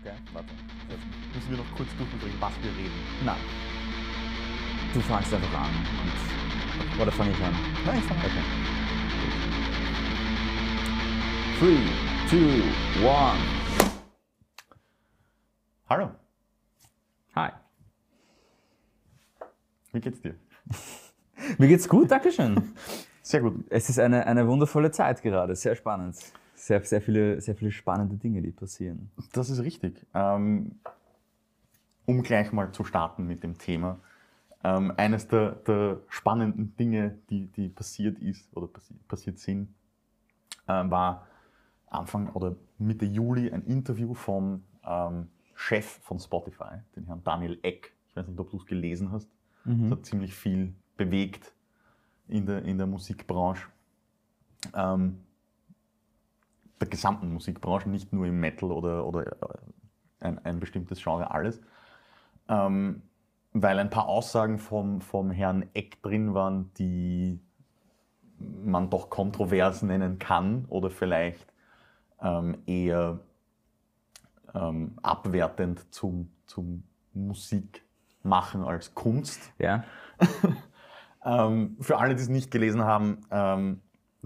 Okay, warte. Jetzt müssen wir noch kurz durchbringen, was wir reden. Nein. Du fangst einfach an. Und, oder fange ich an? Nein, ich fange Okay. Three, two, one. Hallo, Hi. wie geht's dir? Mir geht's gut, Dankeschön. Sehr gut. Es ist eine, eine wundervolle Zeit gerade, sehr spannend. Sehr, sehr, viele, sehr viele spannende Dinge, die passieren. Das ist richtig. Ähm, um gleich mal zu starten mit dem Thema. Ähm, eines der, der spannenden Dinge, die, die passiert ist oder passi passiert sind, ähm, war Anfang oder Mitte Juli ein Interview vom Chef von Spotify, den Herrn Daniel Eck. Ich weiß nicht, ob du es gelesen hast. Das hat ziemlich viel bewegt in der, in der Musikbranche. Ähm, der gesamten Musikbranche, nicht nur im Metal oder, oder äh, ein, ein bestimmtes Genre, alles. Ähm, weil ein paar Aussagen vom, vom Herrn Eck drin waren, die man doch kontrovers nennen kann oder vielleicht ähm, eher ähm, abwertend zum, zum Musikmachen als Kunst. Ja? Ähm, für alle, die es nicht gelesen haben, ähm,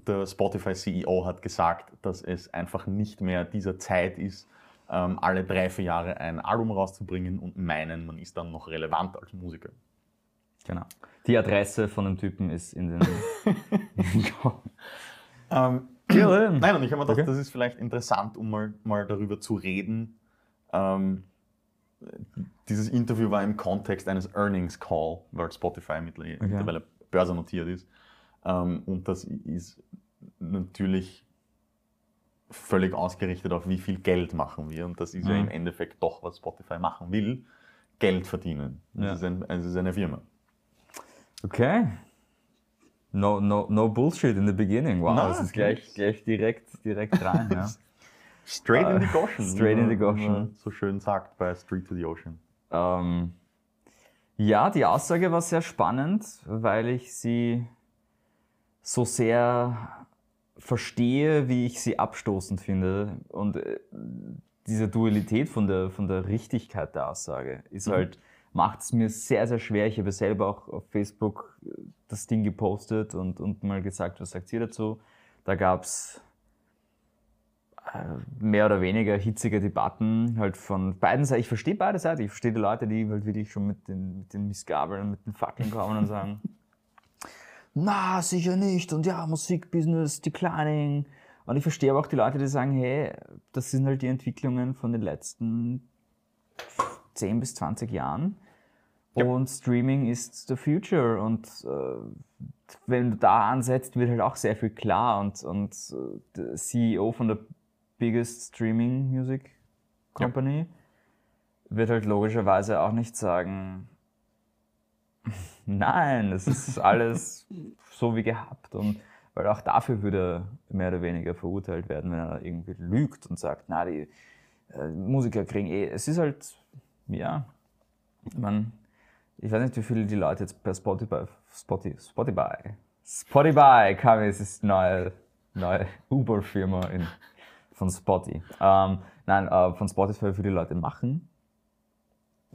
der Spotify-CEO hat gesagt, dass es einfach nicht mehr dieser Zeit ist, ähm, alle drei, vier Jahre ein Album rauszubringen und meinen, man ist dann noch relevant als Musiker. Genau. Die Adresse von dem Typen ist in den. Ähm, nein, und ich habe mir gedacht, Okay. das ist vielleicht interessant, um mal, mal darüber zu reden. Ähm, dieses Interview war im Kontext eines Earnings Call, weil Spotify mittlerweile, mittlerweile börsennotiert ist. Ähm, und das ist natürlich völlig ausgerichtet auf, wie viel Geld machen wir. Und das ist ja Mhm. im Endeffekt doch, was Spotify machen will. Geld verdienen. Es Ja. ist, ein, es ist eine Firma. Okay. No, no, no bullshit in the beginning. Wow, Na, das ist gleich, gleich direkt, direkt rein. Ja. Straight in the Goshen. straight wie in the Goshen. So schön sagt bei Street to the Ocean. Ähm, ja, die Aussage war sehr spannend, weil ich sie so sehr verstehe, wie ich sie abstoßend finde. Und äh, diese Dualität von der, von der Richtigkeit der Aussage ist halt, macht es mir sehr, sehr schwer. Ich habe selber auch auf Facebook äh, das Ding gepostet und, und mal gesagt, was sagt ihr dazu? Da gab's mehr oder weniger hitzige Debatten halt von beiden Seiten. Ich verstehe beide Seiten. Ich verstehe die Leute, die halt wirklich schon mit den, mit den Missgabeln und mit den Fackeln kommen und sagen, na, sicher nicht. Und ja, Musikbusiness declining. Und ich verstehe aber auch die Leute, die sagen, hey, das sind halt die Entwicklungen von den letzten 10 bis 20 Jahren. Ja. Und Streaming ist the future. Und äh, wenn du da ansetzt, wird halt auch sehr viel klar. Und, und äh, der CEO von der biggest Streaming Music Company wird halt logischerweise auch nicht sagen, nein, es ist alles so wie gehabt. Und weil auch dafür würde er mehr oder weniger verurteilt werden, wenn er irgendwie lügt und sagt, na, die äh, Musiker kriegen eh. Es ist halt, ja, man, ich weiß nicht, wie viele die Leute jetzt per Spotify, Spotify, Spotify, Spotify kam, es ist neue, neue Uber-Firma von Spotify. Ähm, nein, äh, von Spotify für die Leute machen.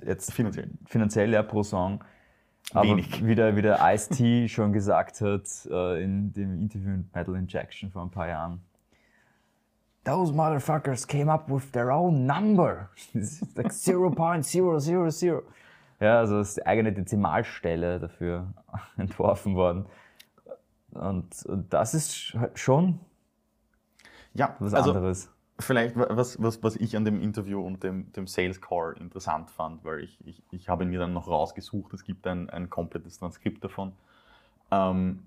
Jetzt Finanziell. finanziell ja pro Song. Aber Wenig. wie der, wie der Ice-T schon gesagt hat äh, in dem Interview mit Metal Injection vor ein paar Jahren. Those motherfuckers came up with their own number. Like 0.000. Ja, also ist die eigene Dezimalstelle dafür entworfen worden. Und, und das ist sch- schon Ja, was also anderes. Vielleicht wa- was, was, was ich an dem Interview und dem, dem Sales Call interessant fand, weil ich, ich, ich habe ihn mir dann noch rausgesucht, es gibt ein, ein komplettes Transkript davon. Ähm,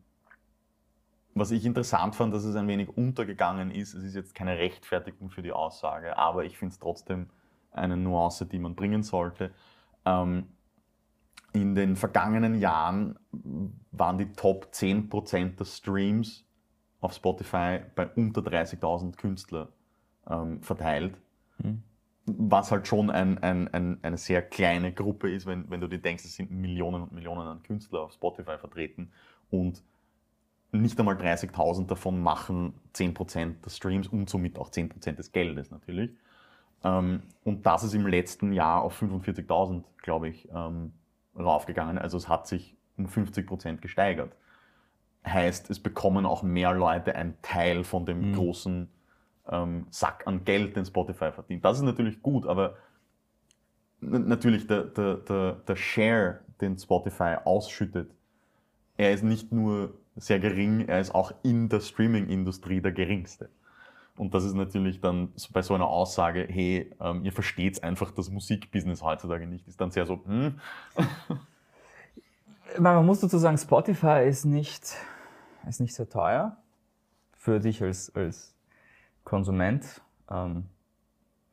was ich interessant fand, dass es ein wenig untergegangen ist, es ist jetzt keine Rechtfertigung für die Aussage, aber ich finde es trotzdem eine Nuance, die man bringen sollte. Ähm, in den vergangenen Jahren waren die Top 10% der Streams auf Spotify bei unter 30.000 Künstler ähm, verteilt. Mhm. Was halt schon ein, ein, ein, eine sehr kleine Gruppe ist, wenn, wenn du dir denkst, es sind Millionen und Millionen an Künstler auf Spotify vertreten und nicht einmal 30.000 davon machen 10% der Streams und somit auch 10% des Geldes natürlich. Ähm, und das ist im letzten Jahr auf 45.000, glaube ich, ähm, raufgegangen. Also es hat sich um 50 Prozent gesteigert. Heißt, es bekommen auch mehr Leute einen Teil von dem Mhm. großen ähm, Sack an Geld, den Spotify verdient. Das ist natürlich gut, aber natürlich der, der, der, der Share, den Spotify ausschüttet, er ist nicht nur sehr gering, er ist auch in der Streaming-Industrie der geringste. Und das ist natürlich dann bei so einer Aussage, hey, ähm, ihr versteht einfach das Musikbusiness heutzutage nicht, ist dann sehr so, hm, Man muss dazu sagen, Spotify ist nicht, ist nicht sehr teuer für dich als, als Konsument. Ähm,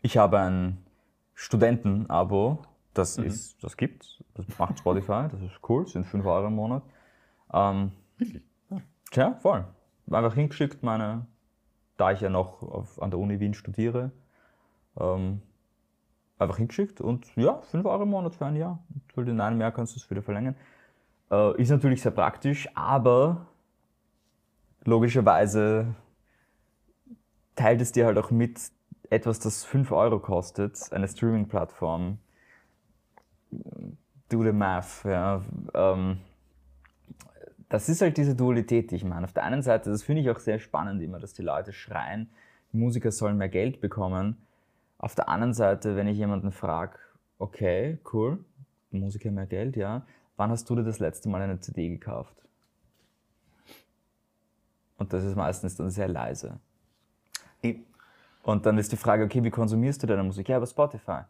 ich habe ein Studentenabo, das, ist, das gibt das macht Spotify, das ist cool, sind 5 Euro im Monat. Ähm, wirklich. Tja, voll. Einfach hingeschickt, meine, da ich ja noch auf, an der Uni Wien studiere, ähm, einfach hingeschickt und ja, 5 Euro im Monat für ein Jahr. Und in einem Jahr kannst du es wieder verlängern. Äh, ist natürlich sehr praktisch, aber logischerweise teilt es dir halt auch mit, etwas, das 5 Euro kostet, eine Streaming-Plattform. Do the math, ja. Ähm, das ist halt diese Dualität, die ich meine. Auf der einen Seite, das finde ich auch sehr spannend immer, dass die Leute schreien, die Musiker sollen mehr Geld bekommen. Auf der anderen Seite, wenn ich jemanden frage, okay, cool, Musiker mehr Geld, ja, wann hast du dir das letzte Mal eine CD gekauft? Und das ist meistens dann sehr leise. Und dann ist die Frage, okay, wie konsumierst du deine Musik? Ja, über Spotify.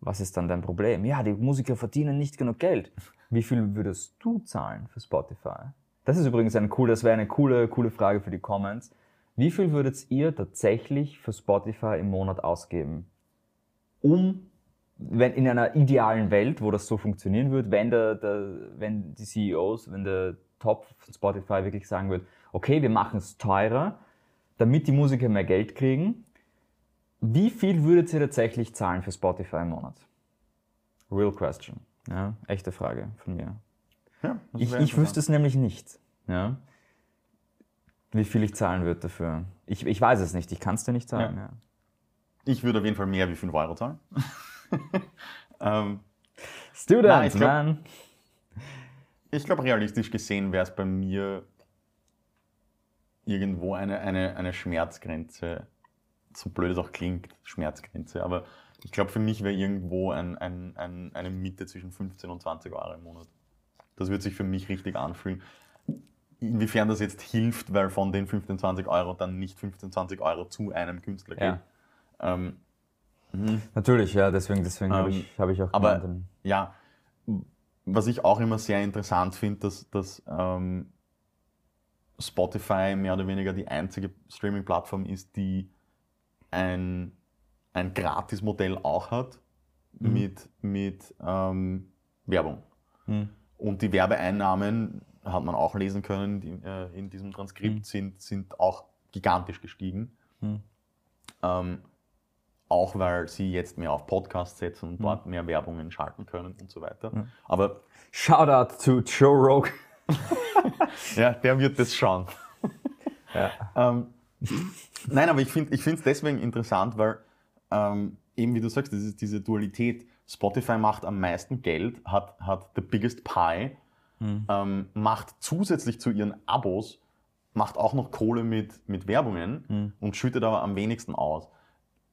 Was ist dann dein Problem? Ja, die Musiker verdienen nicht genug Geld. Wie viel würdest du zahlen für Spotify? Das ist übrigens ein cool, das wäre eine coole, coole Frage für die Comments. Wie viel würdet ihr tatsächlich für Spotify im Monat ausgeben? Um, wenn in einer idealen Welt, wo das so funktionieren würde, wenn, der, der, wenn die CEOs, wenn der Top von Spotify wirklich sagen würde, okay, wir machen es teurer, damit die Musiker mehr Geld kriegen, wie viel würdet ihr tatsächlich zahlen für Spotify im Monat? Real question. Ja, echte Frage von mir. ja, Ich, ich wüsste es nämlich nicht. Ja? Wie viel ich zahlen würde dafür. Ich, ich weiß es nicht, ich kann es dir nicht sagen. Ja. Ich würde auf jeden Fall mehr wie 5 Euro zahlen. ähm, Student, Nein, ich glaub- man. Ich glaube, realistisch gesehen wäre es bei mir irgendwo eine, eine, eine Schmerzgrenze. So blöd es auch klingt, Schmerzgrenze. Aber ich glaube, für mich wäre irgendwo ein, ein, ein, eine Mitte zwischen 15 und 20 Euro im Monat. Das würde sich für mich richtig anfühlen. Inwiefern das jetzt hilft, weil von den 15, 20 Euro dann nicht 15, 20 Euro zu einem Künstler Ja. geht. Ähm, Natürlich, ja, deswegen, deswegen habe Ähm, ich, hab ich auch aber- gemeint, Ja, was ich auch immer sehr interessant finde, dass, dass ähm, Spotify mehr oder weniger die einzige Streaming-Plattform ist, die ein, ein Gratis-Modell auch hat mit, mit ähm, Werbung. Hm. Und die Werbeeinnahmen, hat man auch lesen können die, äh, in diesem Transkript, Mhm. sind, sind auch gigantisch gestiegen. Mhm. Ähm, auch weil sie jetzt mehr auf Podcasts setzen und Mhm. dort mehr Werbungen schalten können und so weiter. Mhm. Aber Shoutout to Joe Rogan. ja, der wird das schauen. Ja. Ähm, nein, aber ich finde es deswegen interessant, weil ähm, eben wie du sagst, das ist diese Dualität. Spotify macht am meisten Geld, hat, hat the biggest pie, Mhm. ähm, macht zusätzlich zu ihren Abos, macht auch noch Kohle mit, mit Werbungen Mhm. und schüttet aber am wenigsten aus.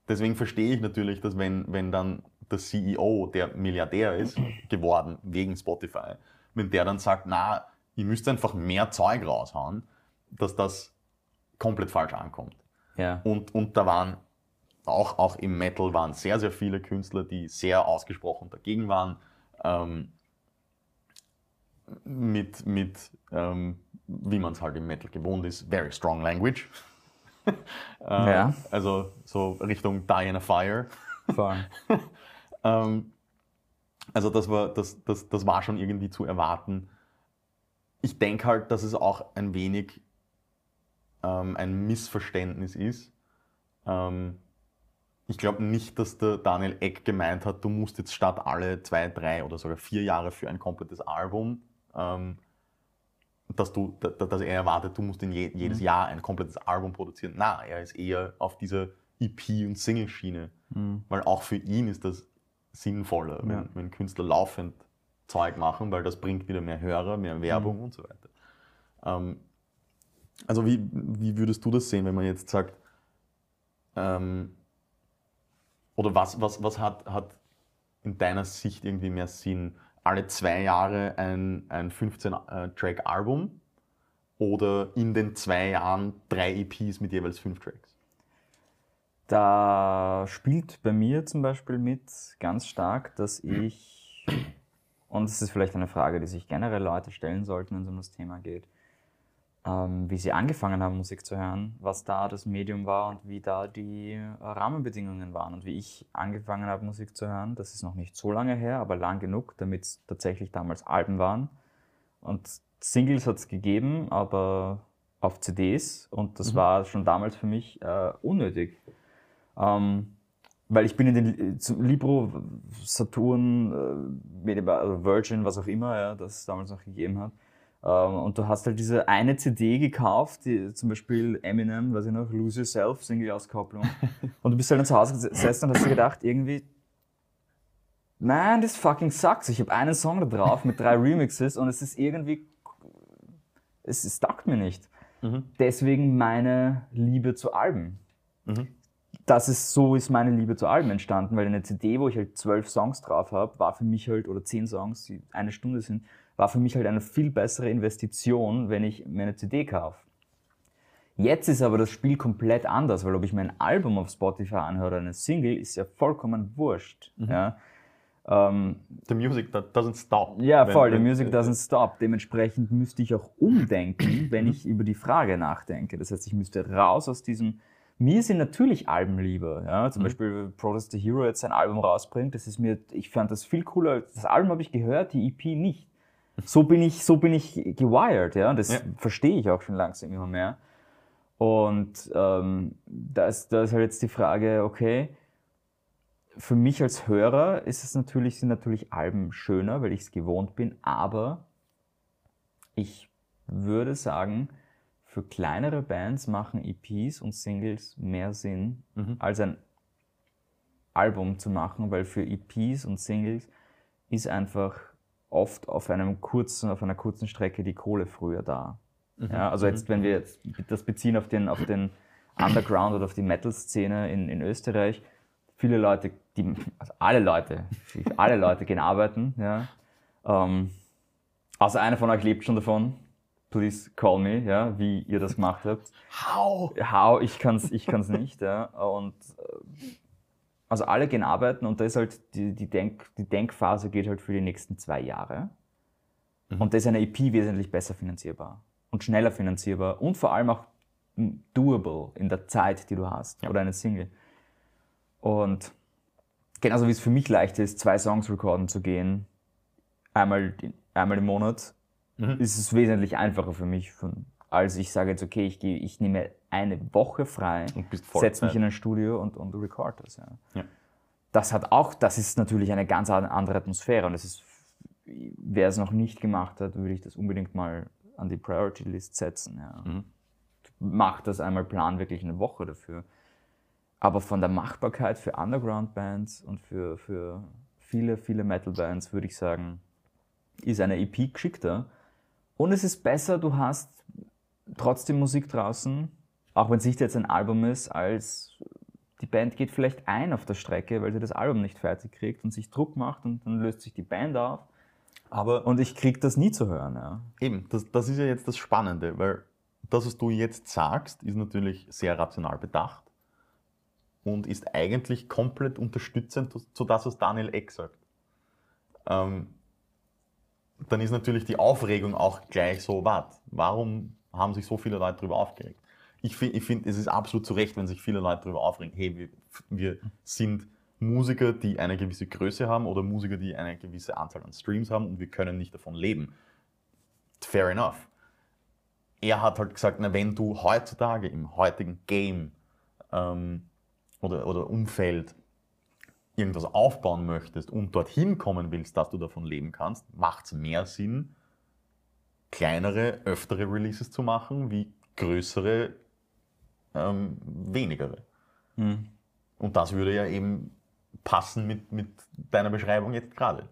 Deswegen verstehe ich natürlich, dass wenn, wenn dann der CEO, der Milliardär ist, geworden wegen Spotify, wenn der dann sagt, na, ihr müsst einfach mehr Zeug raushauen, dass das komplett falsch ankommt. ja. Und, und da waren auch, auch im Metal waren sehr, sehr viele Künstler, die sehr ausgesprochen dagegen waren. Ähm, mit, mit ähm, wie man es halt im Metal gewohnt ist, very strong language. äh, Ja. Also so Richtung Die in a Fire. Ähm, also das war, das, das, das war schon irgendwie zu erwarten. Ich denke halt, dass es auch ein wenig ähm, ein Missverständnis ist. Ähm, ich glaube nicht, dass der Daniel Eck gemeint hat, du musst jetzt statt alle zwei, drei oder sogar vier Jahre für ein komplettes Album, ähm, dass, du, da- da- dass er erwartet, du musst in je, jedes Jahr ein komplettes Album produzieren. Na, er ist eher auf dieser EP- und Single-Schiene Mhm. Weil auch für ihn ist das sinnvoller, wenn, Ja. wenn Künstler laufend Zeug machen, weil das bringt wieder mehr Hörer, mehr Werbung Mhm. und so weiter. Ähm, also wie, wie würdest du das sehen, wenn man jetzt sagt, ähm, oder was, was, was hat, hat in deiner Sicht irgendwie mehr Sinn? Alle zwei Jahre ein, ein 15-Track-Album oder in den zwei Jahren drei EPs mit jeweils fünf Tracks? Da spielt bei mir zum Beispiel mit ganz stark, dass ich, und das ist vielleicht eine Frage, die sich generell Leute stellen sollten, wenn es um das Thema geht, ähm, wie sie angefangen haben, Musik zu hören, was da das Medium war und wie da die Rahmenbedingungen waren und wie ich angefangen habe, Musik zu hören. Das ist noch nicht so lange her, aber lang genug, damit es tatsächlich damals Alben waren. Und Singles hat es gegeben, aber auf CDs und das Mhm. war schon damals für mich äh, unnötig. Ähm, weil ich bin in den zum Libro, Saturn, äh, also Virgin, was auch immer, ja, das es damals noch gegeben hat. Ähm, und du hast halt diese eine CD gekauft, die, zum Beispiel Eminem, weiß ich noch, Lose Yourself, Single-Auskopplung. und du bist halt dann zu Hause gesessen und hast dir gedacht, irgendwie, man, this fucking sucks. Ich habe einen Song da drauf mit drei Remixes und es ist irgendwie, es, es taugt mir nicht. Deswegen meine Liebe zu Alben Mhm. Das ist so ist meine Liebe zu Alben entstanden, weil eine CD, wo ich halt zwölf Songs drauf habe, war für mich halt, oder zehn Songs, die eine Stunde sind, war für mich halt eine viel bessere Investition, wenn ich mir eine CD kaufe. Jetzt ist aber das Spiel komplett anders, weil ob ich mir ein Album auf Spotify anhöre oder eine Single, ist ja vollkommen wurscht. Ja, ähm, The music that doesn't stop. ja, voll, the music doesn't stop. Dementsprechend müsste ich auch umdenken, wenn ich über die Frage nachdenke. Das heißt, ich müsste raus aus diesem. Mir sind natürlich Alben lieber. Ja? Zum Beispiel Protest the Hero jetzt sein Album rausbringt. Das ist mir, ich fand das viel cooler. Das Album habe ich gehört, die EP nicht. So bin ich, so bin ich gewired. Ja? Das Ja. verstehe ich auch schon langsam immer mehr. Und ähm, da, ist, da ist halt jetzt die Frage, okay, für mich als Hörer ist es natürlich, sind natürlich Alben schöner, weil ich es gewohnt bin, aber ich würde sagen, für kleinere Bands machen EPs und Singles mehr Sinn, Mhm. als ein Album zu machen, weil für EPs und Singles ist einfach oft auf einem kurzen, auf einer kurzen Strecke die Kohle früher da. Ja, also jetzt, wenn wir jetzt das beziehen auf den, auf den Underground oder auf die Metal-Szene in, in Österreich, viele Leute, die, also alle Leute, alle Leute gehen arbeiten, ja. Ähm, außer einer von euch lebt schon davon. Please call me, ja, wie ihr das gemacht habt. How? How, ich kann's, ich kann's nicht, ja. Und äh, also alle gehen arbeiten und da ist halt die, die, Denk, die Denkphase geht halt für die nächsten zwei Jahre. Und da ist eine EP wesentlich besser finanzierbar und schneller finanzierbar und vor allem auch doable in der Zeit, die du hast. Oder eine Single. Und genauso wie es für mich leichter ist, zwei Songs recorden zu gehen, einmal, einmal im Monat, ist es wesentlich einfacher für mich, von, als ich sage jetzt, okay, ich, gehe, ich nehme eine Woche frei, setze mich in ein Studio und, und record das. Ja. Ja. Das hat auch, das ist natürlich eine ganz andere Atmosphäre und das ist, wer es noch nicht gemacht hat, würde ich das unbedingt mal an die Priority List setzen. Ja. Mhm. Mach das einmal, plan wirklich eine Woche dafür. Aber von der Machbarkeit für Underground-Bands und für, für viele, viele Metal-Bands würde ich sagen, ist eine EP geschickter. Und es ist besser, du hast trotzdem Musik draußen, auch wenn es nicht jetzt ein Album ist, als die Band geht vielleicht ein auf der Strecke, weil sie das Album nicht fertig kriegt und sich Druck macht und dann löst sich die Band auf. Aber Und ich krieg das nie zu hören. Ja. eben, das, das ist ja jetzt das Spannende, weil das, was du jetzt sagst, ist natürlich sehr rational bedacht und ist eigentlich komplett unterstützend zu- zu das, was Daniel Eck sagt. Ähm, dann ist natürlich die Aufregung auch gleich so, wart, warum haben sich so viele Leute darüber aufgeregt? Ich finde, find, es ist absolut zu Recht, wenn sich viele Leute darüber aufregen, hey, wir, wir sind Musiker, die eine gewisse Größe haben oder Musiker, die eine gewisse Anzahl an Streams haben und wir können nicht davon leben. Fair enough. Er hat halt gesagt, na, wenn du heutzutage im heutigen Game ähm, oder, oder Umfeld irgendwas aufbauen möchtest und dorthin kommen willst, dass du davon leben kannst, macht es mehr Sinn, kleinere, öftere Releases zu machen, wie größere, ähm, wenigere. Und das würde ja eben passen mit, mit deiner Beschreibung jetzt gerade.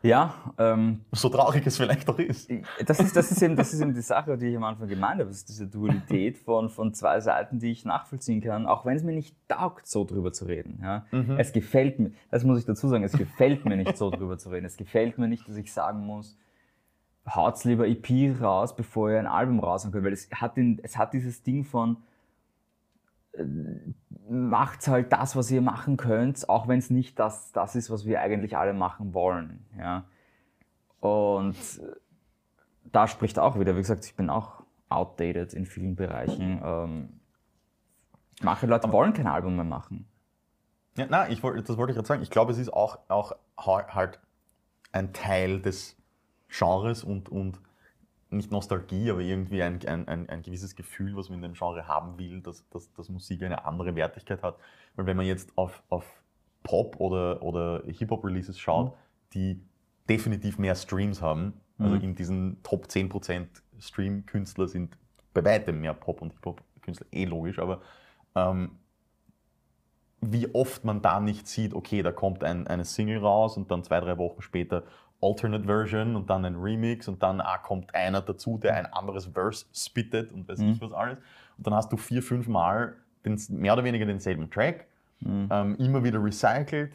Ja, ähm, So traurig es vielleicht auch ist. das ist, das, ist eben, das ist eben die Sache, die ich am Anfang gemeint habe. Das ist diese Dualität von, von zwei Seiten, die ich nachvollziehen kann, auch wenn es mir nicht taugt, so drüber zu reden. Ja? Es gefällt mir, das muss ich dazu sagen, es gefällt mir nicht, so drüber zu reden. Es gefällt mir nicht, dass ich sagen muss, haut's lieber EP raus, bevor ihr ein Album rauskommt, weil es hat, den, es hat dieses Ding von, macht halt das, was ihr machen könnt, auch wenn es nicht das, das ist, was wir eigentlich alle machen wollen. Ja? Und äh, da spricht auch wieder, wie gesagt, ich bin auch outdated in vielen Bereichen. Ähm, manche Leute wollen kein Album mehr machen. Ja, nein, ich wollte, das wollte ich gerade sagen. Ich glaube, es ist auch, auch ha- halt ein Teil des Genres und, und nicht Nostalgie, aber irgendwie ein, ein, ein, ein gewisses Gefühl, was man in dem Genre haben will, dass, dass, dass Musik eine andere Wertigkeit hat. Weil wenn man jetzt auf, auf Pop- oder, oder Hip-Hop-Releases schaut, die definitiv mehr Streams haben, also Mhm. in diesen Top 10% Stream-Künstler sind bei weitem mehr Pop- und Hip-Hop-Künstler, eh logisch, aber ähm, wie oft man da nicht sieht, okay, da kommt ein, eine Single raus und dann zwei, drei Wochen später Alternate Version und dann ein Remix und dann ah, kommt einer dazu, der ein anderes Verse spittet und weiß Mhm. ich was alles. Und dann hast du vier, fünf Mal den, mehr oder weniger denselben Track, Mhm. ähm, immer wieder recycelt.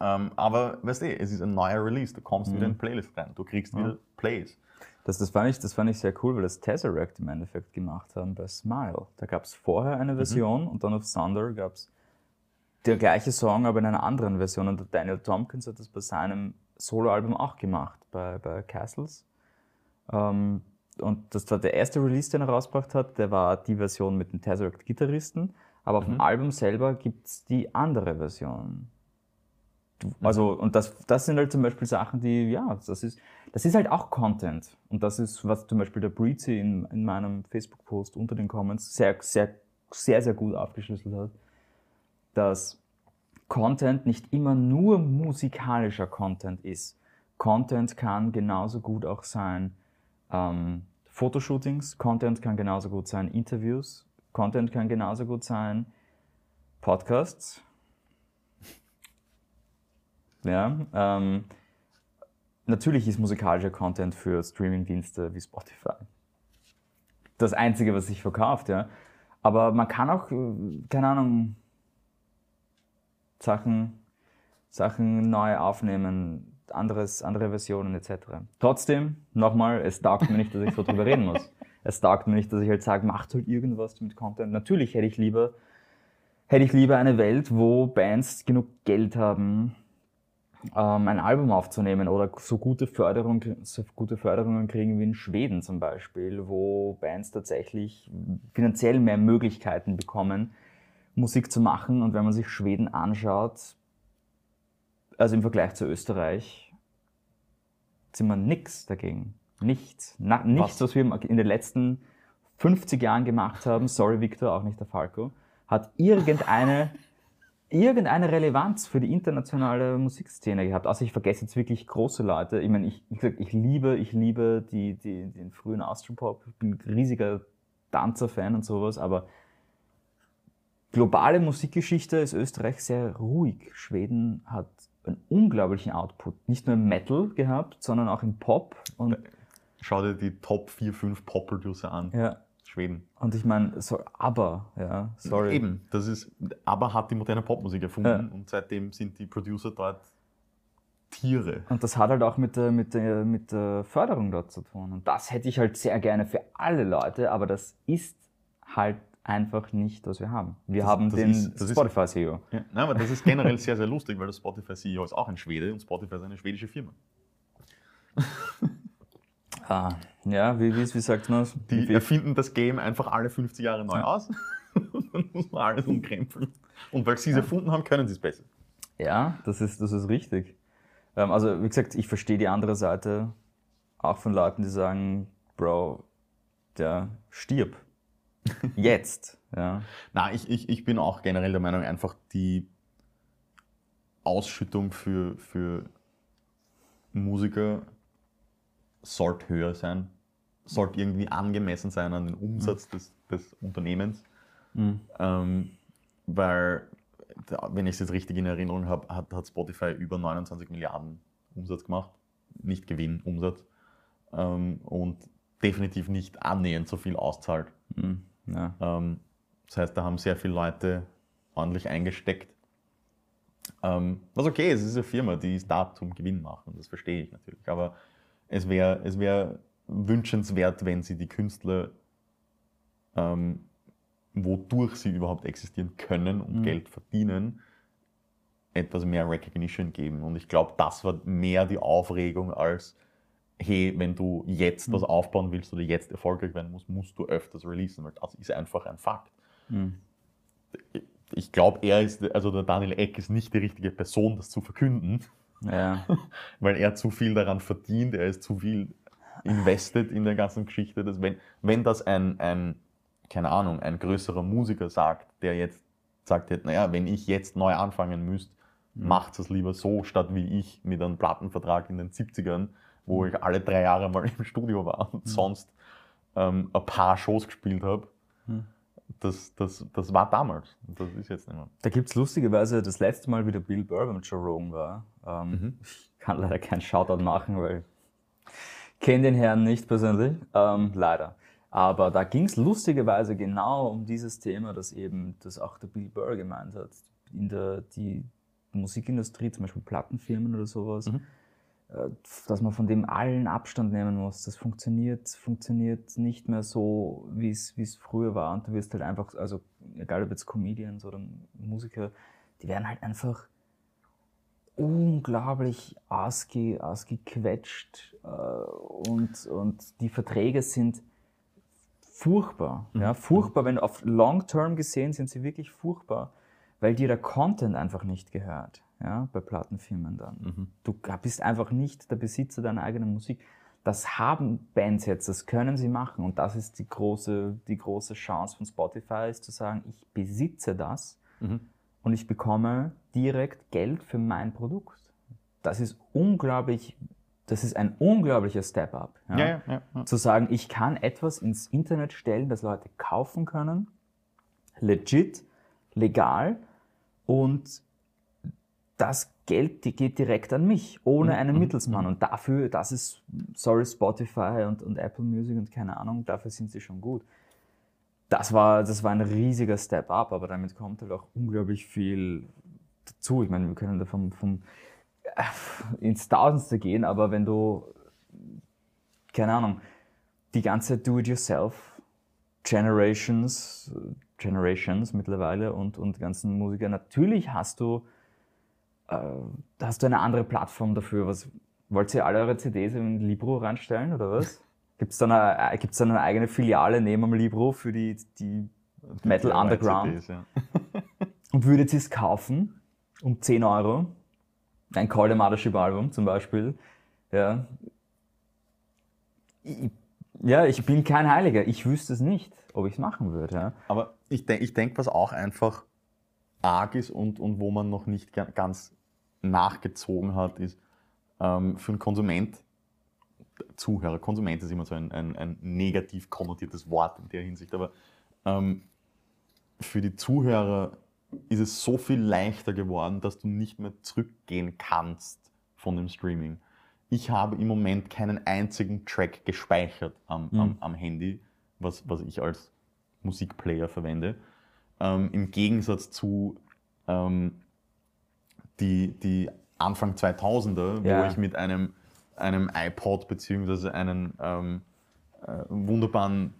Ähm, aber weißt du, es ist ein neuer Release, du kommst wieder in Playlist rein, du kriegst wieder Plays. Das, das, fand ich, das fand ich sehr cool, weil das Tesseract im Endeffekt gemacht haben bei Smile. Da gab es vorher eine Version und dann auf Thunder gab es der gleiche Song, aber in einer anderen Version. Und Daniel Tompkins hat das bei seinem Soloalbum auch gemacht, bei, bei Castles. Ähm, und das war der erste Release, den er rausgebracht hat, der war die Version mit dem Tesseract-Gitarristen. Aber auf dem Album selber gibt es die andere Version. Du- Also, und das, das sind halt zum Beispiel Sachen, die, ja, das ist, das ist halt auch Content. Und das ist, was zum Beispiel der Breezy in, in meinem Facebook-Post unter den Comments sehr, sehr, sehr, sehr gut aufgeschlüsselt hat, dass Content nicht immer nur musikalischer Content ist. Content kann genauso gut auch sein ähm, Fotoshootings, Content kann genauso gut sein Interviews, Content kann genauso gut sein Podcasts. Ja, ähm, natürlich ist musikalischer Content für Streamingdienste wie Spotify das Einzige, was sich verkauft, ja. Aber man kann auch, äh, keine Ahnung, Sachen, Sachen neu aufnehmen, anderes, andere Versionen etc. Trotzdem, nochmal, es taugt mir nicht, dass ich so drüber reden muss. Es taugt mir nicht, dass ich halt sage, macht halt irgendwas mit Content. Natürlich hätte ich lieber, hätte ich lieber eine Welt, wo Bands genug Geld haben, ähm, ein Album aufzunehmen oder so gute, Förderung, so gute Förderungen kriegen wie in Schweden zum Beispiel, wo Bands tatsächlich finanziell mehr Möglichkeiten bekommen, Musik zu machen. Und wenn man sich Schweden anschaut, also im Vergleich zu Österreich, sind wir nichts dagegen. Nichts. Na, nichts, was? wir in den letzten 50 Jahren gemacht haben, sorry Victor, auch nicht der Falco, hat irgendeine irgendeine Relevanz für die internationale Musikszene gehabt. Also ich vergesse jetzt wirklich große Leute. Ich meine, ich, ich, ich liebe, ich liebe die, die, den frühen Austropop. Ich bin ein riesiger Danzer-Fan und sowas, aber globale Musikgeschichte ist Österreich sehr ruhig. Schweden hat einen unglaublichen Output. Nicht nur im Metal gehabt, sondern auch im Pop. Und, Schau dir die Top 4, 5 Pop-Producer an. ja, Schweden. und ich meine, so, aber, ja, sorry. Eben, das ist, aber hat die moderne Popmusik erfunden und seitdem sind die Producer dort Tiere. Und das hat halt auch mit der, mit, der, mit der Förderung dort zu tun. Und das hätte ich halt sehr gerne für alle Leute, aber das ist halt einfach nicht, was wir haben. Wir Das- haben das den Spotify-CEO. Ja, nein, aber das ist generell sehr, sehr lustig, weil der Spotify-CEO ist auch ein Schwede und Spotify ist eine schwedische Firma. Ah, ja, wie, wie, wie sagt man es? Die erfinden das Game einfach alle 50 Jahre neu aus und dann muss man alles umkrempeln. Und weil sie es erfunden haben, können sie es besser. Ja, das ist, das ist richtig. Ähm, also, wie gesagt, ich verstehe die andere Seite auch von Leuten, die sagen, Bro, der stirb. Jetzt. Ja. Na, ich, ich, ich bin auch generell der Meinung, einfach die Ausschüttung für, für Musiker sollte höher sein, sollte irgendwie angemessen sein an den Umsatz des, des Unternehmens. Ähm, weil, wenn ich es jetzt richtig in Erinnerung habe, hat, hat Spotify über 29 Milliarden Umsatz gemacht. Nicht Gewinn, Umsatz. Ähm, und definitiv nicht annähernd so viel auszahlt. Hm, ja. Ähm, das heißt, da haben sehr viele Leute ordentlich eingesteckt. Ähm, was okay ist, es ist eine Firma, die ist da zum Gewinn machen, das verstehe ich natürlich. Aber es wäre es wär wünschenswert, wenn sie die Künstler, ähm, wodurch sie überhaupt existieren können und Mhm. Geld verdienen, etwas mehr Recognition geben. Und ich glaube, das war mehr die Aufregung als, hey, wenn du jetzt was aufbauen willst oder jetzt erfolgreich werden musst, musst du öfters releasen, weil das ist einfach ein Fakt. Hm. Ich glaube, er ist, also der Daniel Eck ist nicht die richtige Person, das zu verkünden, ja. weil er zu viel daran verdient, er ist zu viel invested in der ganzen Geschichte. Dass wenn, wenn das ein, ein, keine Ahnung, ein größerer Musiker sagt, der jetzt sagt, naja, wenn ich jetzt neu anfangen müsste, macht es lieber so, statt wie ich mit einem Plattenvertrag in den 70ern, wo ich alle drei Jahre mal im Studio war und sonst ähm, ein paar Shows gespielt habe. Das, das, das war damals. Das ist jetzt nicht mehr. Da gibt es lustigerweise das letzte Mal, wie der Bill Burr beim Joe Rogan war. Ähm, Mhm. Ich kann leider keinen Shoutout machen, weil ich kenne den Herrn nicht persönlich, ähm, leider. Aber da ging es lustigerweise genau um dieses Thema, das eben, das auch der Bill Burr gemeint hat. In der die Musikindustrie, zum Beispiel Plattenfirmen oder sowas, Mhm. Dass man von dem allen Abstand nehmen muss. Das funktioniert, funktioniert nicht mehr so, wie es früher war. Und du wirst halt einfach, also egal ob jetzt Comedians oder Musiker, die werden halt einfach unglaublich ausge, ausgequetscht äh, und, und die Verträge sind furchtbar. Ja, furchtbar, wenn auf Long Term gesehen sind sie wirklich furchtbar, weil dir der Content einfach nicht gehört. Ja, bei Plattenfirmen dann. Du bist einfach nicht der Besitzer deiner eigenen Musik. Das haben Bands jetzt, das können sie machen. Und das ist die große, die große Chance von Spotify, ist zu sagen, ich besitze das und ich bekomme direkt Geld für mein Produkt. Das ist unglaublich, das ist ein unglaublicher Step-up. Ja, ja, ja, ja. Zu sagen, ich kann etwas ins Internet stellen, das Leute kaufen können, legit, legal und das Geld die geht direkt an mich, ohne einen Mittelsmann. Und dafür, das ist, sorry, Spotify und, und Apple Music und keine Ahnung, dafür sind sie schon gut. Das war, das war ein riesiger Step up, aber damit kommt halt auch unglaublich viel dazu. Ich meine, wir können da vom, vom äh, ins Tausendste gehen, aber wenn du, keine Ahnung, die ganze Do-it-yourself Generations, Generations mittlerweile und, und die ganzen Musiker, natürlich hast du, äh, hast du eine andere Plattform dafür. Was, wollt ihr alle eure CDs in Libro reinstellen oder was? Gibt es da, eine, gibt's da eine eigene Filiale neben dem Libro für die, die Metal Die Underground? CDs, ja. Und würdet ihr es kaufen um 10 Euro? Ein Call the Mothership Album zum Beispiel. Ja. Ich, ja, ich bin kein Heiliger. Ich wüsste es nicht, ob ich es machen würde. Ja. Aber ich, denk, ich denke, was auch einfach arg ist und, und wo man noch nicht ga- ganz nachgezogen hat, ist ähm, für einen Konsument, Zuhörer, Konsument ist immer so ein, ein, ein negativ konnotiertes Wort in der Hinsicht, aber ähm, für die Zuhörer ist es so viel leichter geworden, dass du nicht mehr zurückgehen kannst von dem Streaming. Ich habe im Moment keinen einzigen Track gespeichert am, am, am Handy, was, was ich als Musikplayer verwende. Ähm, Im Gegensatz zu ähm, die, die Anfang 2000er, Ja. wo ich mit einem, einem iPod beziehungsweise einem ähm, äh, wunderbaren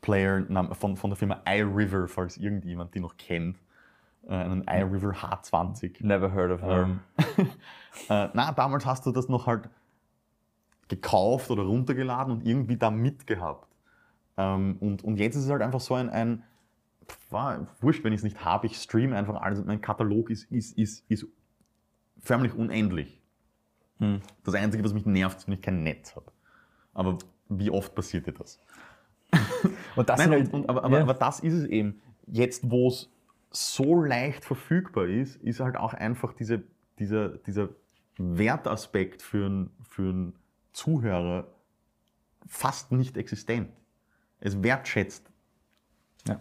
Player von, von der Firma iRiver, falls irgendjemand die noch kennt, äh, einen iRiver H20. Never heard of her. Ähm, äh, na, damals hast du das noch halt gekauft oder runtergeladen und irgendwie da mitgehabt. Ähm, und, und jetzt ist es halt einfach so ein, ein war, wurscht, wenn ich es nicht habe, ich streame einfach alles. Mein Katalog ist, ist, ist, ist förmlich unendlich. Hm. Das Einzige, was mich nervt, ist, wenn ich kein Netz habe. Aber wie oft passiert dir das? Und das Nein, halt, und, aber, aber, ja. aber das ist es eben. Jetzt, wo es so leicht verfügbar ist, ist halt auch einfach diese, dieser, dieser Wertaspekt für einen für einen Zuhörer fast nicht existent. Es wertschätzt Ja.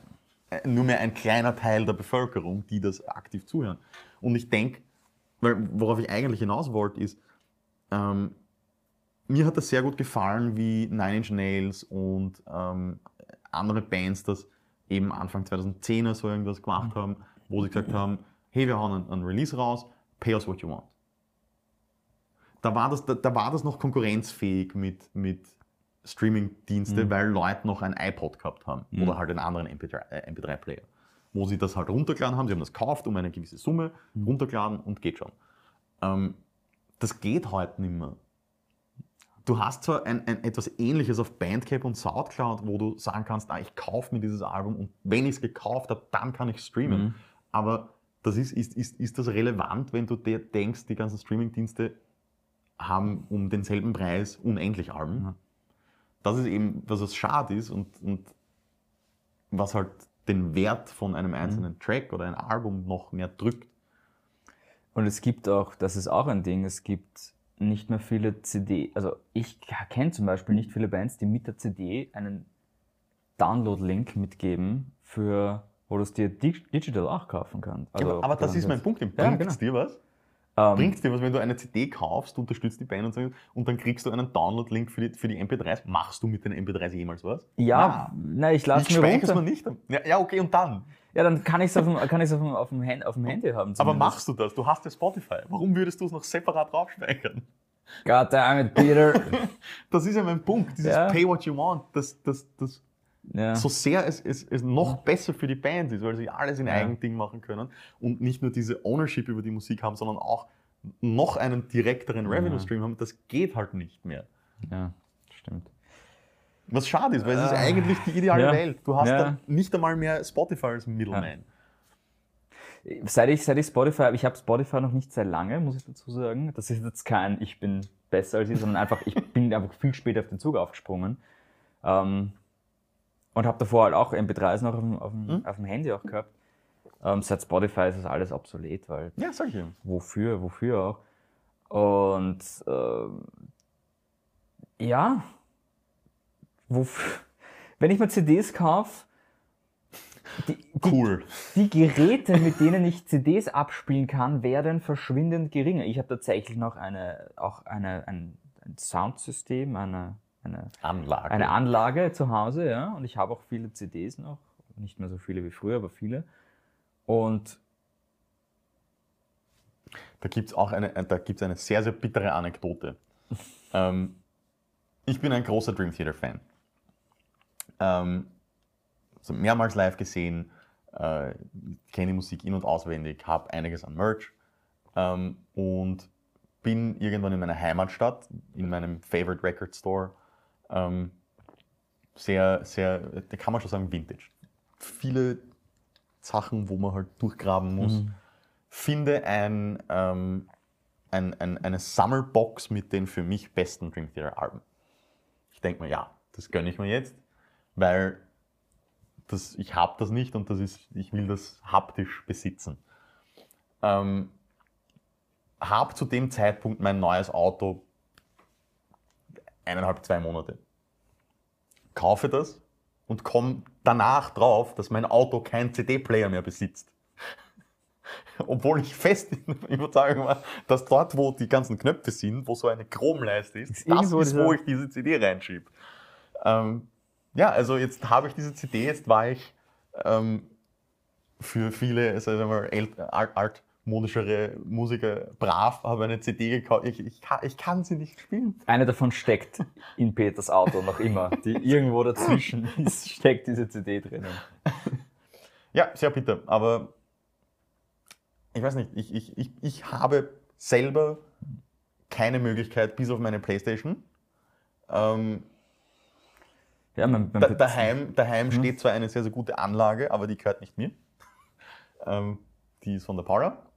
äh, nur mehr ein kleiner Teil der Bevölkerung, die das aktiv zuhören. Und ich denke, worauf ich eigentlich hinaus wollte, ist, ähm, mir hat das sehr gut gefallen, wie Nine Inch Nails und ähm, andere Bands das eben Anfang 2010er so irgendwas gemacht haben, wo sie gesagt haben, hey, wir hauen einen, einen Release raus, pay us what you want. Da war das, da, da war das noch konkurrenzfähig mit, mit Streaming-Dienste, mhm. weil Leute noch ein iPod gehabt haben mhm. oder halt einen anderen MP3-Player, MP3 wo sie das halt runtergeladen haben. Sie haben das gekauft um eine gewisse Summe, mhm. runtergeladen und geht schon. Ähm, das geht heute nicht mehr. Du hast zwar ein, ein, etwas ähnliches auf Bandcamp und Soundcloud, wo du sagen kannst, ah, ich kaufe mir dieses Album und wenn ich es gekauft habe, dann kann ich streamen. Mhm. Aber das ist, ist, ist, ist das relevant, wenn du dir denkst, die ganzen Streamingdienste haben um denselben Preis unendlich Alben? Mhm. Das ist eben, was es schade ist und, und was halt den Wert von einem einzelnen mhm. Track oder einem Album noch mehr drückt. Und es gibt auch, das ist auch ein Ding, es gibt nicht mehr viele CD, also ich kenne zum Beispiel nicht viele Bands, die mit der CD einen Download-Link mitgeben, für, wo du es dir digital auch kaufen kannst. Also, ja, aber das ist mein Punkt, bringt ja, genau. dir was? Ähm, Bringt dir was, wenn du eine CD kaufst, unterstützt die Band und, so, und dann kriegst du einen Download-Link für die, für die MP3s? Machst du mit den MP3s jemals was? Ja, nein, ich lasse mir runter. man nicht. Ja, ja, okay, und dann? Ja, dann kann ich es auf, dem, auf, dem, auf, dem Hand, auf dem Handy haben. Zumindest. Aber machst du das? Du hast ja Spotify. Warum würdest du es noch separat draufspeichern? God damn it, Peter. das ist ja mein Punkt. Dieses ja. Pay what you want. Das, das, das, ja. So sehr es, es, es noch besser für die Band ist, weil sie alles in ja. Eigending machen können und nicht nur diese Ownership über die Musik haben, sondern auch noch einen direkteren Revenue Stream haben. Das geht halt nicht mehr. Ja, stimmt. Was schade ist, weil es ist äh, eigentlich die ideale ja. Welt. Du hast ja. dann nicht einmal mehr Spotify als Middleman. Ja. Seit ich, seit ich Spotify habe, ich habe Spotify noch nicht sehr lange, muss ich dazu sagen. Das ist jetzt kein, ich bin besser als ich, sondern einfach, ich bin einfach viel später auf den Zug aufgesprungen. Ähm, und habe davor halt auch MP3s noch auf dem, auf, dem, hm? auf dem Handy auch gehabt. Ähm, seit Spotify ist das alles obsolet, weil. Ja, sag ich. Wofür, wofür auch. Und ähm, ja, wofür, wenn ich mir CDs kaufe, die, cool. Die, die, Geräte, mit denen ich CDs abspielen kann, werden verschwindend geringer. Ich habe tatsächlich noch eine, auch eine, ein, ein Soundsystem, eine, eine Anlage. eine Anlage zu Hause, ja. Und ich habe auch viele CDs noch. Nicht mehr so viele wie früher, aber viele. Und da gibt es auch eine, da gibt's eine sehr, sehr bittere Anekdote. ähm, ich bin ein großer Dream Theater Fan. Ähm, also mehrmals live gesehen, äh, kenne die Musik in- und auswendig, habe einiges an Merch ähm, und bin irgendwann in meiner Heimatstadt, in meinem Favorite Record Store, ähm, sehr, sehr, da kann man schon sagen, Vintage. Viele Sachen, wo man halt durchgraben muss. Mhm. Finde ein, ähm, ein, ein, eine Sammelbox mit den für mich besten Dream Theater Alben. Ich denke mir, ja, das gönne ich mir jetzt, weil das, ich habe das nicht und das ist, ich will das haptisch besitzen. Ähm, habe zu dem Zeitpunkt mein neues Auto eineinhalb, zwei Monate. Kaufe das, und komme danach drauf, dass mein Auto keinen CD-Player mehr besitzt. Obwohl ich fest in der Überzeugung war, dass dort, wo die ganzen Knöpfe sind, wo so eine Chromleiste ist, ist das ist, wo ich diese CD reinschiebe. Ähm, ja, also jetzt habe ich diese CD, jetzt war ich ähm, für viele, sagen wir mal, alt, alt modischere Musiker brav, habe eine CD gekauft. Ich, ich, kann, ich kann sie nicht spielen. Eine davon steckt in Peters Auto noch immer. Die irgendwo dazwischen ist, steckt diese CD drinnen. Ja, sehr bitter. Aber ich weiß nicht, ich, ich, ich, ich habe selber keine Möglichkeit, bis auf meine Playstation. Ähm, ja, man, man da, daheim daheim mhm. steht zwar eine sehr, sehr gute Anlage, aber die gehört nicht mir. Ähm, die ist von der Paula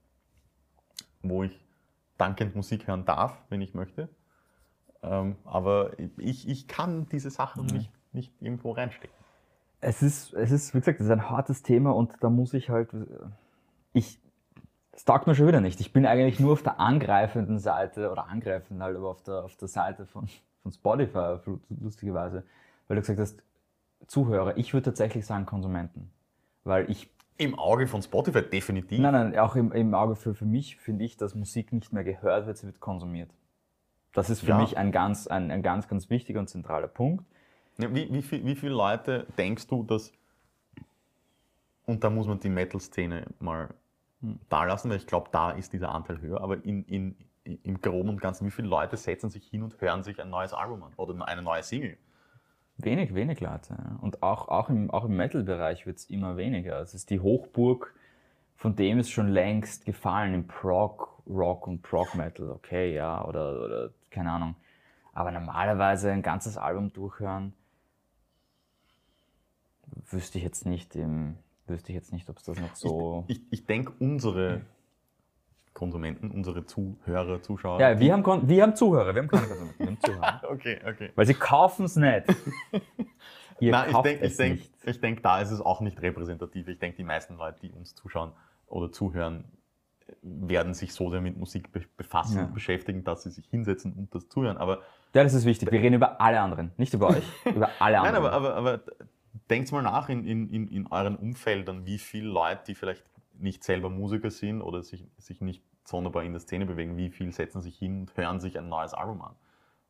wo ich dankend Musik hören darf, wenn ich möchte. Ähm, aber ich, ich kann diese Sachen mhm. nicht, nicht irgendwo reinstecken. Es ist, es ist, wie gesagt, es ist ein hartes Thema und da muss ich halt, ich, es taugt mir schon wieder nicht. Ich bin eigentlich nur auf der angreifenden Seite oder angreifend halt, aber auf der, auf der Seite von, von Spotify, lustigerweise, weil du gesagt hast, Zuhörer, ich würde tatsächlich sagen Konsumenten. Weil ich Im Auge von Spotify definitiv. Nein, nein, auch im, im Auge für, für mich finde ich, dass Musik nicht mehr gehört wird, sie wird konsumiert. Das ist für Ja. mich ein ganz, ein, ein ganz, ganz wichtiger und zentraler Punkt. Ja, Wie, wie, viel, wie viele Leute denkst du, dass. Und da muss man die Metal-Szene mal da lassen, weil ich glaube, da ist dieser Anteil höher. Aber in, in, im Groben und Ganzen, wie viele Leute setzen sich hin und hören sich ein neues Album an oder eine neue Single? Wenig, wenig Leute. Ja. Und auch, auch im, auch im Metal-Bereich wird es immer weniger. Es ist die Hochburg, von dem ist schon längst gefallen im Prog, Rock und Prog-Metal. Okay, ja, oder, oder keine Ahnung. Aber normalerweise ein ganzes Album durchhören, wüsste ich jetzt nicht, im, wüsste ich jetzt nicht, ob es das noch so. Ich, ich denke, unsere Konsumenten, unsere Zuhörer, Zuschauer. Ja, wir haben, Kon- wir haben Zuhörer, wir haben keine Konsumenten, wir haben Zuhörer. Okay, okay. Weil sie kaufen es nicht. Ihr Nein, ich denke, ich es denk, nicht. ich denk, da ist es auch nicht repräsentativ. Ich denke, die meisten Leute, die uns zuschauen oder zuhören, werden sich so sehr mit Musik be befassen Ja. und beschäftigen, dass sie sich hinsetzen und das zuhören. Aber Ja, das ist wichtig. Wir reden über alle anderen, nicht über euch, über alle Nein, anderen. aber, aber, aber denkt mal nach in, in, in, in euren Umfeldern, wie viele Leute, die vielleicht nicht selber Musiker sind oder sich, sich nicht sonderbar in der Szene bewegen, wie viel setzen sich hin und hören sich ein neues Album an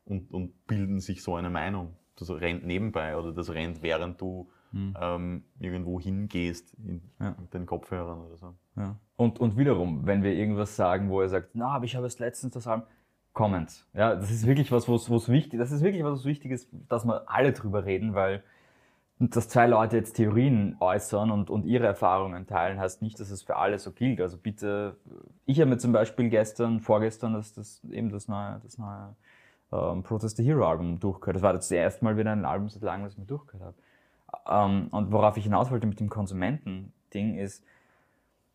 und, und bilden sich so eine Meinung. Das rennt nebenbei oder das rennt, während du Hm. ähm, irgendwo hingehst in, Ja. mit den Kopfhörern oder so. Ja. Und, und wiederum, wenn wir irgendwas sagen, wo er sagt, na, aber ich habe es letztens das Album, Comments. Ja, das ist wirklich was, was, was wichtig, das ist wirklich was, was wichtig ist, dass wir alle drüber reden, weil dass zwei Leute jetzt Theorien äußern und, und ihre Erfahrungen teilen, heißt nicht, dass es für alle so gilt. Also bitte, ich habe mir zum Beispiel gestern, vorgestern das, das eben das neue, das neue ähm, Protest the Hero Album durchgehört. Das war das erste Mal wieder ein Album seit langem, das ich mir durchgehört habe. Ähm, und worauf ich hinaus wollte mit dem Konsumenten-Ding ist,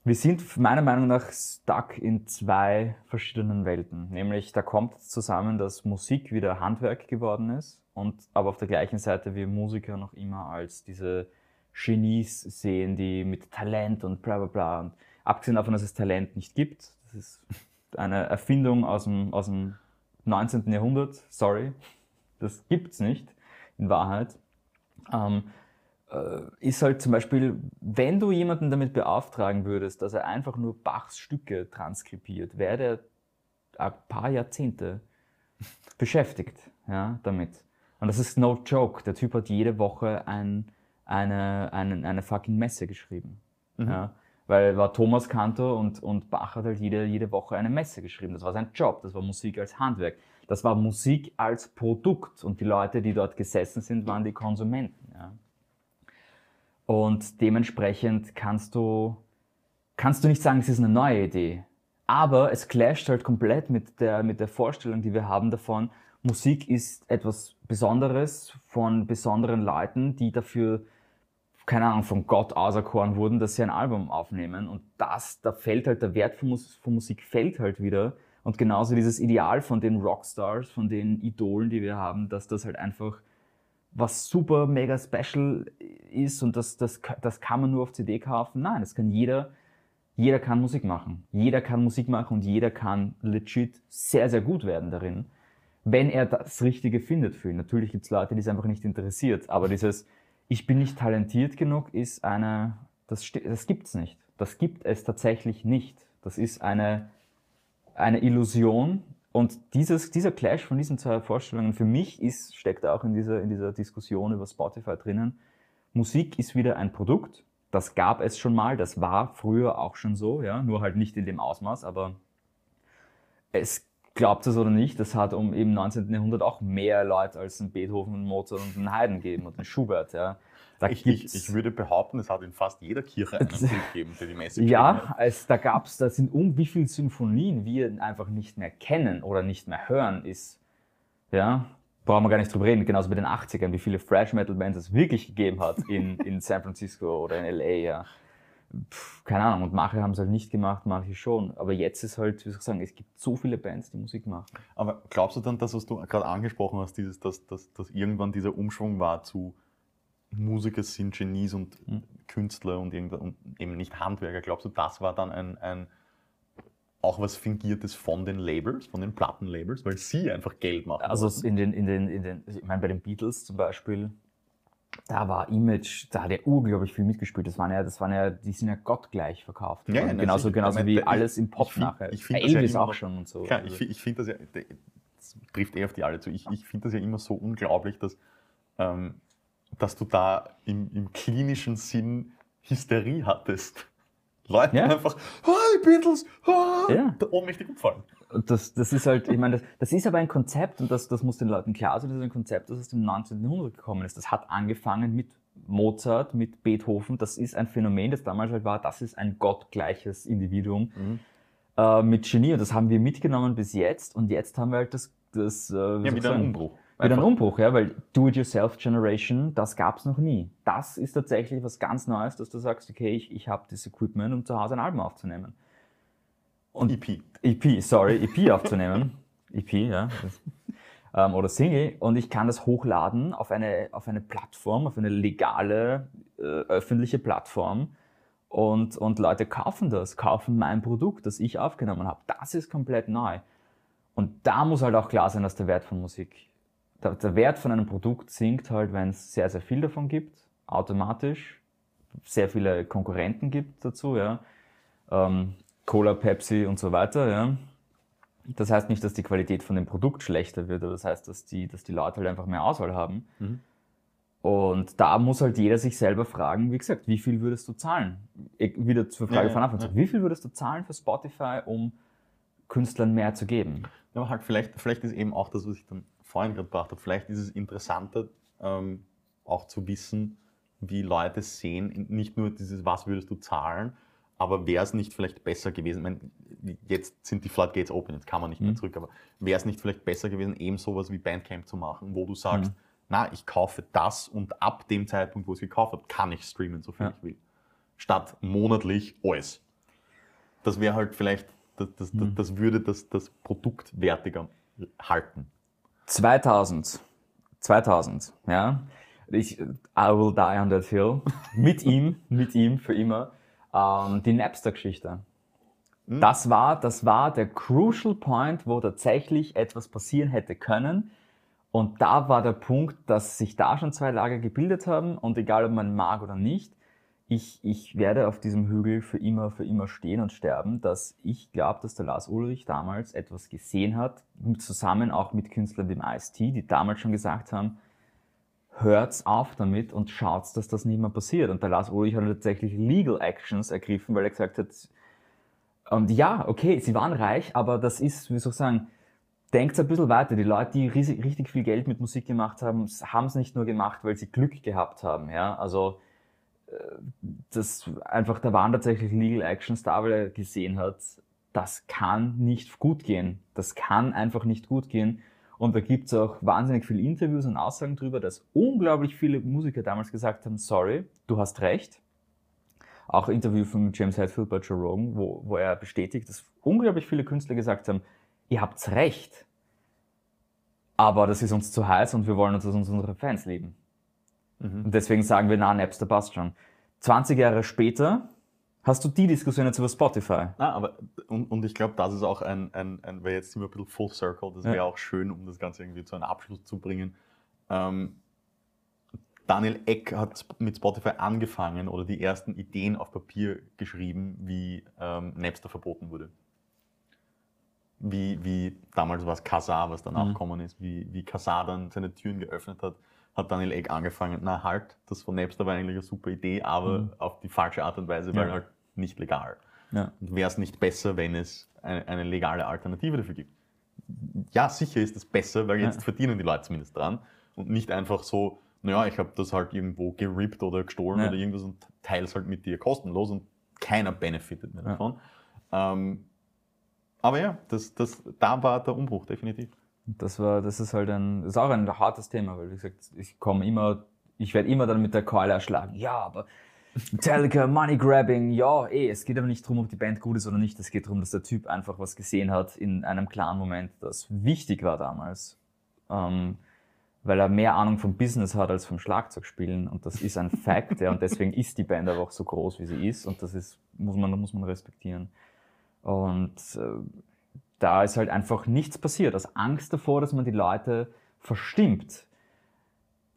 wir sind meiner Meinung nach stuck in zwei verschiedenen Welten. Nämlich, da kommt zusammen, dass Musik wieder Handwerk geworden ist und aber auf der gleichen Seite wir Musiker noch immer als diese Genies sehen, die mit Talent und bla bla bla. Und abgesehen davon, dass es Talent nicht gibt, das ist eine Erfindung aus dem, aus dem 19. Jahrhundert, sorry, das gibt's nicht in Wahrheit. Ähm, äh, ist halt zum Beispiel, wenn du jemanden damit beauftragen würdest, dass er einfach nur Bachs Stücke transkribiert, wäre der ein paar Jahrzehnte beschäftigt ja, damit. Und das ist no joke. Der Typ hat jede Woche ein, eine, eine, eine fucking Messe geschrieben. Ja, weil war Thomas Kantor und, und Bach hat halt jede, jede Woche eine Messe geschrieben. Das war sein Job, das war Musik als Handwerk. Das war Musik als Produkt und die Leute, die dort gesessen sind, waren die Konsumenten. Ja. Und dementsprechend kannst du, kannst du nicht sagen, es ist eine neue Idee. Aber es clasht halt komplett mit der, mit der Vorstellung, die wir haben davon, Musik ist etwas Besonderes von besonderen Leuten, die dafür, keine Ahnung, von Gott auserkoren wurden, dass sie ein Album aufnehmen. Und das, da fällt halt der Wert von, von Musik fällt halt wieder. Und genauso dieses Ideal von den Rockstars, von den Idolen, die wir haben, dass das halt einfach was super mega special ist und das, das, das kann man nur auf CD kaufen. Nein, das kann jeder, jeder kann Musik machen. Jeder kann Musik machen und jeder kann legit sehr, sehr gut werden darin, wenn er das Richtige findet für ihn. Natürlich gibt es Leute, die es einfach nicht interessiert, aber dieses Ich bin nicht talentiert genug ist eine, das, das gibt's nicht. Das gibt es tatsächlich nicht. Das ist eine, eine Illusion. Und dieses, dieser Clash von diesen zwei Vorstellungen für mich ist, steckt auch in dieser, in dieser Diskussion über Spotify drinnen. Musik ist wieder ein Produkt. Das gab es schon mal. Das war früher auch schon so, ja. Nur halt nicht in dem Ausmaß, aber es glaubt es oder nicht, es hat um im 19. Jahrhundert auch mehr Leute als ein Beethoven, ein Mozart und ein Haydn gegeben und ein Schubert, ja. Ich, ich, ich würde behaupten, es hat in fast jeder Kirche einen gegeben, der die Messe Ja, es, da gab's, da sind um wie viele Symphonien wir einfach nicht mehr kennen oder nicht mehr hören, ist, ja, brauchen wir gar nicht drüber reden. Genauso mit den 80ern, wie viele Thrash Metal Bands es wirklich gegeben hat in, in San Francisco oder in LA, ja. Pff, keine Ahnung, und manche haben es halt nicht gemacht, manche schon. Aber jetzt ist halt, wie soll ich sagen, es gibt so viele Bands, die Musik machen. Aber glaubst du dann, dass was du gerade angesprochen hast, dieses, dass, dass, dass irgendwann dieser Umschwung war zu Musiker sind Genies und Mhm. Künstler und, und eben nicht Handwerker, glaubst du, das war dann ein, ein auch was Fingiertes von den Labels, von den Plattenlabels, weil sie einfach Geld machen. Also in den, in den, in den, ich meine, bei den Beatles zum Beispiel, da war Image, da hat er unglaublich viel mitgespielt. Das waren ja, das waren ja, die sind ja gottgleich verkauft. Ja, ja, genauso genauso Ich wie meine, alles im ich Pop find- nachher. ich find das ja Elvis immer auch schon und so. Klar, Also- ich, fi- ich finde das ja, das trifft eh auf die alle zu. Ich, ich finde das ja immer so unglaublich, dass, ähm, dass du da im, im klinischen Sinn Hysterie hattest. Leute Ja. einfach, oh, die Beatles, oh, Ja. ohnmächtig umfallen. Das, das ist halt, ich meine, das, das ist aber ein Konzept und das, das muss den Leuten klar sein, das ist ein Konzept, das aus dem 19. Jahrhundert gekommen ist. Das hat angefangen mit Mozart, mit Beethoven. Das ist ein Phänomen, das damals halt war, das ist ein gottgleiches Individuum äh, mit Genie und das haben wir mitgenommen bis jetzt und jetzt haben wir halt das, das äh, Ja, wieder ein? Umbruch. Wieder ein. Umbruch, ja, weil Do-it-yourself-Generation, das gab es noch nie. Das ist tatsächlich was ganz Neues, dass du sagst, okay, ich, ich habe das Equipment, um zu Hause ein Album aufzunehmen. Und EP. EP, sorry, EP aufzunehmen. EP, ja. Ähm, oder Single. Und ich kann das hochladen auf eine, auf eine Plattform, auf eine legale, äh, öffentliche Plattform. Und, und Leute kaufen das, kaufen mein Produkt, das ich aufgenommen habe. Das ist komplett neu. Und da muss halt auch klar sein, dass der Wert von Musik, der, der Wert von einem Produkt sinkt halt, wenn es sehr, sehr viel davon gibt, automatisch. Sehr viele Konkurrenten gibt dazu, ja. Ähm, Cola, Pepsi und so weiter, ja. Das heißt nicht, dass die Qualität von dem Produkt schlechter wird, aber das heißt, dass die, dass die Leute halt einfach mehr Auswahl haben. Mhm. Und da muss halt jeder sich selber fragen, wie gesagt, wie viel würdest du zahlen? Ich- Wieder zur Frage Ja, von Anfang ja. Wie viel würdest du zahlen für Spotify, um Künstlern mehr zu geben? Ja, aber halt vielleicht, vielleicht ist eben auch das, was ich dann vorhin gerade gebracht habe, vielleicht ist es interessanter, ähm, auch zu wissen, wie Leute sehen, nicht nur dieses, was würdest du zahlen, aber wäre es nicht vielleicht besser gewesen, ich meine, jetzt sind die Floodgates open, jetzt kann man nicht mehr Mhm. zurück, aber wäre es nicht vielleicht besser gewesen, eben sowas wie Bandcamp zu machen, wo du sagst, Mhm. na, ich kaufe das und ab dem Zeitpunkt, wo ich es gekauft habe, kann ich streamen, so viel Ja. ich will. Statt monatlich alles. Das wäre halt vielleicht, das, das, das, Mhm. das würde das, das Produkt wertiger halten. 2000. 2000, ja. Ich, I will die on that hill. Mit ihm, mit ihm für immer. Ähm, die Napster-Geschichte. Hm? Das war, das war der crucial point, wo tatsächlich etwas passieren hätte können. Und da war der Punkt, dass sich da schon zwei Lager gebildet haben und egal ob man mag oder nicht, ich, ich werde auf diesem Hügel für immer, für immer stehen und sterben, dass ich glaube, dass der Lars Ulrich damals etwas gesehen hat, zusammen auch mit Künstlern wie dem Ice-T, die damals schon gesagt haben, hört's auf damit und schaut's, dass das nicht mehr passiert. Und der Lars Ulrich hat tatsächlich Legal Actions ergriffen, weil er gesagt hat, und ja, okay, sie waren reich, aber das ist, wie soll ich sagen, denkt ein bisschen weiter. Die Leute, die riesig, richtig viel Geld mit Musik gemacht haben, haben es nicht nur gemacht, weil sie Glück gehabt haben. Ja? Also äh, das einfach, da waren tatsächlich Legal Actions da, weil er gesehen hat, das kann nicht gut gehen. Das kann einfach nicht gut gehen. Und da gibt es auch wahnsinnig viele Interviews und Aussagen darüber, dass unglaublich viele Musiker damals gesagt haben, sorry, du hast recht. Auch ein Interview von James Hetfield bei Joe Rogan, wo, wo er bestätigt, dass unglaublich viele Künstler gesagt haben, ihr habt recht, aber das ist uns zu heiß und wir wollen uns, dass uns unsere Fans lieben. Und deswegen sagen wir, na, Napster passt schon. 20 Jahre später hast du die Diskussion jetzt über Spotify. Na, aber, und, und ich glaube, das ist auch ein, ein, ein weil jetzt sind wir ein bisschen full circle, das Ja. wäre auch schön, um das Ganze irgendwie zu einem Abschluss zu bringen. Ähm, Daniel Eck hat mit Spotify angefangen oder die ersten Ideen auf Papier geschrieben, wie ähm, Napster verboten wurde. Wie, wie damals war es Kazaa, was danach Mhm. gekommen ist, wie, wie Kazaa dann seine Türen geöffnet hat, hat Daniel Eck angefangen, na halt, das von Napster war eigentlich eine super Idee, aber Mhm. auf die falsche Art und Weise, weil Ja. halt nicht legal. Ja. Wäre es nicht besser, wenn es eine, eine legale Alternative dafür gibt? Ja, sicher ist es besser, weil jetzt Ja. verdienen die Leute zumindest dran und nicht einfach so, naja, ich habe das halt irgendwo gerippt oder gestohlen Ja. oder irgendwas und teile es halt mit dir kostenlos und keiner benefitet mehr davon. Ähm, aber ja, das, das, da war der Umbruch definitiv. Das war, das ist halt ein, das ist auch ein hartes Thema, weil wie gesagt, ich komme immer, ich werde immer dann mit der Keule erschlagen. Ja, aber Metallica, Money Grabbing, ja, eh, es geht aber nicht darum, ob die Band gut ist oder nicht. Es geht darum, dass der Typ einfach was gesehen hat in einem klaren Moment, das wichtig war damals. Ähm, weil er mehr Ahnung vom Business hat als vom Schlagzeugspielen und das ist ein Fact, ja, und deswegen ist die Band aber auch so groß, wie sie ist und das ist, muss man, muss man respektieren. Und äh, da ist halt einfach nichts passiert. Aus Angst davor, dass man die Leute verstimmt.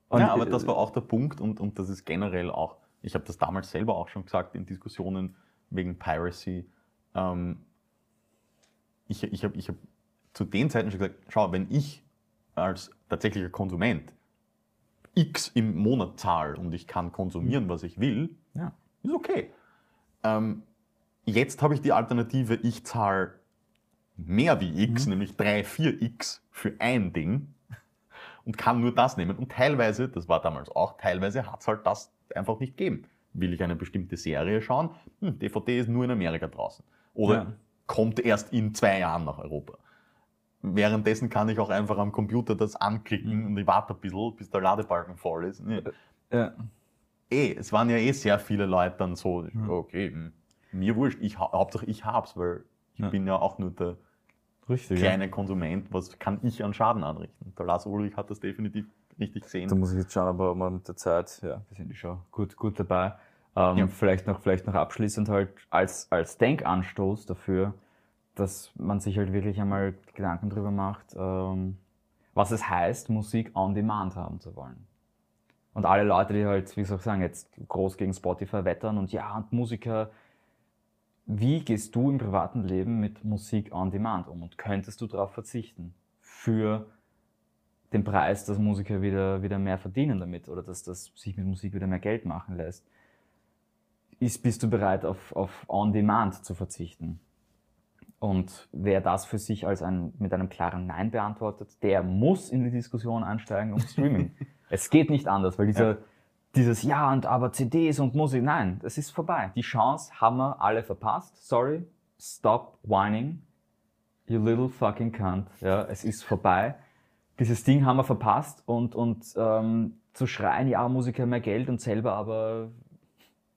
Und ja, aber äh, das war auch der Punkt und, und das ist generell auch, ich habe das damals selber auch schon gesagt in Diskussionen wegen Piracy. Ähm, ich ich habe ich hab zu den Zeiten schon gesagt, schau, wenn ich als tatsächlicher Konsument X im Monat zahle und ich kann konsumieren, was ich will, ja. ist okay. Ähm, jetzt habe ich die Alternative, ich zahle mehr wie X, nämlich 3, 4 X für ein Ding und kann nur das nehmen. Und teilweise, das war damals auch, teilweise hat es halt das einfach nicht gegeben. Will ich eine bestimmte Serie schauen? Hm, DVD ist nur in Amerika draußen. Oder Ja. kommt erst in zwei Jahren nach Europa. Währenddessen kann ich auch einfach am Computer das anklicken und ich warte ein bisschen, bis der Ladebalken voll ist. Nee. Ja. Eh, es waren ja eh sehr viele Leute dann so, okay, hm, mir wurscht, ich, ha- Hauptsache ich hab's, weil ich Ja. bin ja auch nur der Richtig. kleine Konsument, was kann ich an Schaden anrichten? Der Lars Ulrich hat das definitiv richtig gesehen. Da muss ich jetzt schauen, aber mit der Zeit, ja, wir sind ja schon gut, gut dabei. Ähm, Ja. vielleicht, noch, vielleicht noch abschließend halt als, als Denkanstoß dafür, dass man sich halt wirklich einmal Gedanken darüber macht, ähm, was es heißt, Musik on Demand haben zu wollen. Und alle Leute, die halt, wie soll ich sagen, jetzt groß gegen Spotify wettern und ja, und Musiker, wie gehst du im privaten Leben mit Musik on Demand um? Und könntest du darauf verzichten? Für den Preis, dass Musiker wieder, wieder mehr verdienen damit oder dass das sich mit Musik wieder mehr Geld machen lässt. Ist, bist du bereit, auf, auf On-Demand zu verzichten? Und wer das für sich als ein, mit einem klaren Nein beantwortet, der muss in die Diskussion einsteigen um Streaming. es geht nicht anders, weil dieser, Ja. Dieses Ja und aber CDs und Musik, nein, das ist vorbei. Die Chance haben wir alle verpasst. Sorry, stop whining. You little fucking cunt. Ja, es ist vorbei. Dieses Ding haben wir verpasst und, und ähm, zu schreien, ja, Musiker mehr Geld und selber aber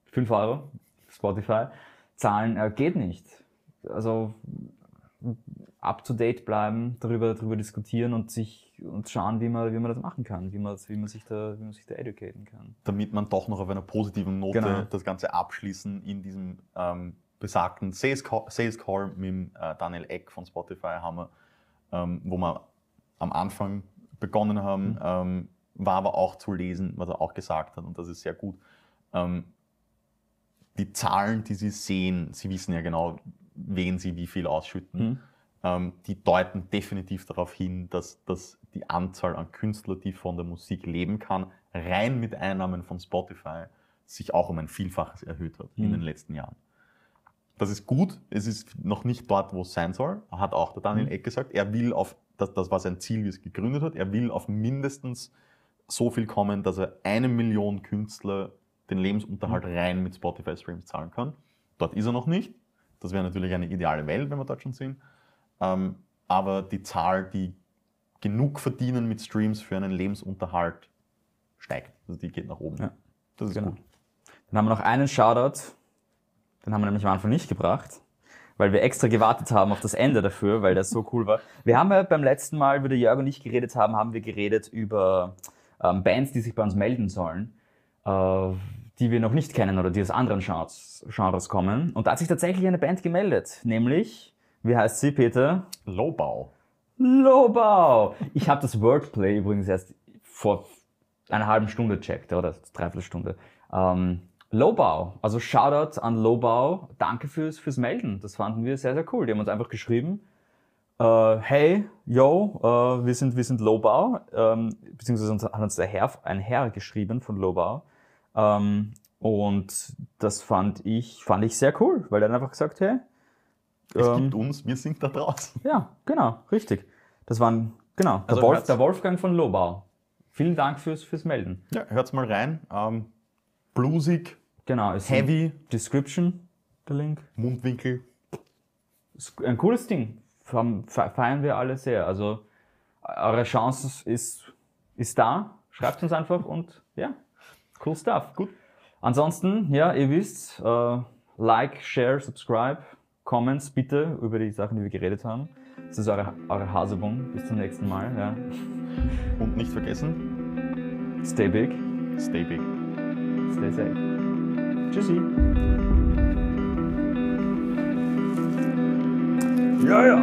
5 Euro, Spotify, zahlen, äh, geht nicht. Also up to date bleiben, darüber, darüber diskutieren und sich und schauen, wie man, wie man das machen kann, wie man, wie man sich da, wie man sich da educaten kann. damit man doch noch auf einer positiven Note Genau. das Ganze abschließen in diesem ähm, besagten Sales Call, Sales Call mit äh, Daniel Eck von Spotify haben wir, ähm, wo wir am Anfang begonnen haben, Mhm. ähm, war aber auch zu lesen, was er auch gesagt hat und das ist sehr gut. Ähm, die Zahlen, die Sie sehen, Sie wissen ja genau, wen Sie wie viel ausschütten Mhm. ähm, die deuten definitiv darauf hin, dass, dass die Anzahl an Künstlern, die von der Musik leben kann, rein mit Einnahmen von Spotify sich auch um ein Vielfaches erhöht hat in Mhm. den letzten Jahren. Das ist gut, es ist noch nicht dort, wo es sein soll, hat auch der Daniel Mhm. Eck gesagt. Er will auf, das, das war sein Ziel, wie es gegründet hat, er will auf mindestens so viel kommen, dass er eine Million Künstler den Lebensunterhalt rein mit Spotify-Streams zahlen kann. Dort ist er noch nicht. Das wäre natürlich eine ideale Welt, wenn wir dort schon sind. Ähm, aber die Zahl, die genug verdienen mit Streams für einen Lebensunterhalt, steigt. Also die geht nach oben. Ja. Das ist Genau. gut. Dann haben wir noch einen Shoutout, den haben wir nämlich am Anfang nicht gebracht, weil wir extra gewartet haben auf das Ende dafür, weil der so cool war. Wir haben ja beim letzten Mal, wie der Jörg und ich geredet haben, haben wir geredet über ähm, Bands, die sich bei uns melden sollen, äh, die wir noch nicht kennen oder die aus anderen Genres, Genres kommen. Und da hat sich tatsächlich eine Band gemeldet, nämlich, wie heißt sie, Peter? Lowbau. Lobau! Ich habe das Wordplay übrigens erst vor einer halben Stunde checkt, oder dreiviertel Stunde. Ähm, Lobau, also Shoutout an Lobau. Danke fürs, fürs Melden. Das fanden wir sehr, sehr cool. Die haben uns einfach geschrieben, äh, hey, yo, äh, wir sind, wir sind Lobau, ähm, beziehungsweise uns, hat uns der Herr, ein Herr geschrieben von Lobau. Ähm, und das fand ich, fand ich sehr cool, weil er einfach gesagt, hey, Es ähm, gibt uns, wir sind da draußen. ja, genau, richtig. Das waren, genau, der, Also Wolf, hört's- der Wolfgang von Lobau. Vielen Dank fürs, fürs Melden. Ja, hört's mal rein. Ähm, bluesig, Genau, heavy, Description, der Link. Mundwinkel. Ein cooles Ding. Fe- fe- Feiern wir alle sehr. Also, eure Chance ist, ist da. Schreibt uns einfach und ja, cool stuff. Gut. Ansonsten, ja, ihr wisst, äh, like, share, subscribe, Comments bitte über die Sachen, die wir geredet haben. Das ist eure, eure Hasebung. Bis zum nächsten Mal. Ja. Und nicht vergessen, Stay big. stay big. Stay safe. Tschüssi. Ja, ja.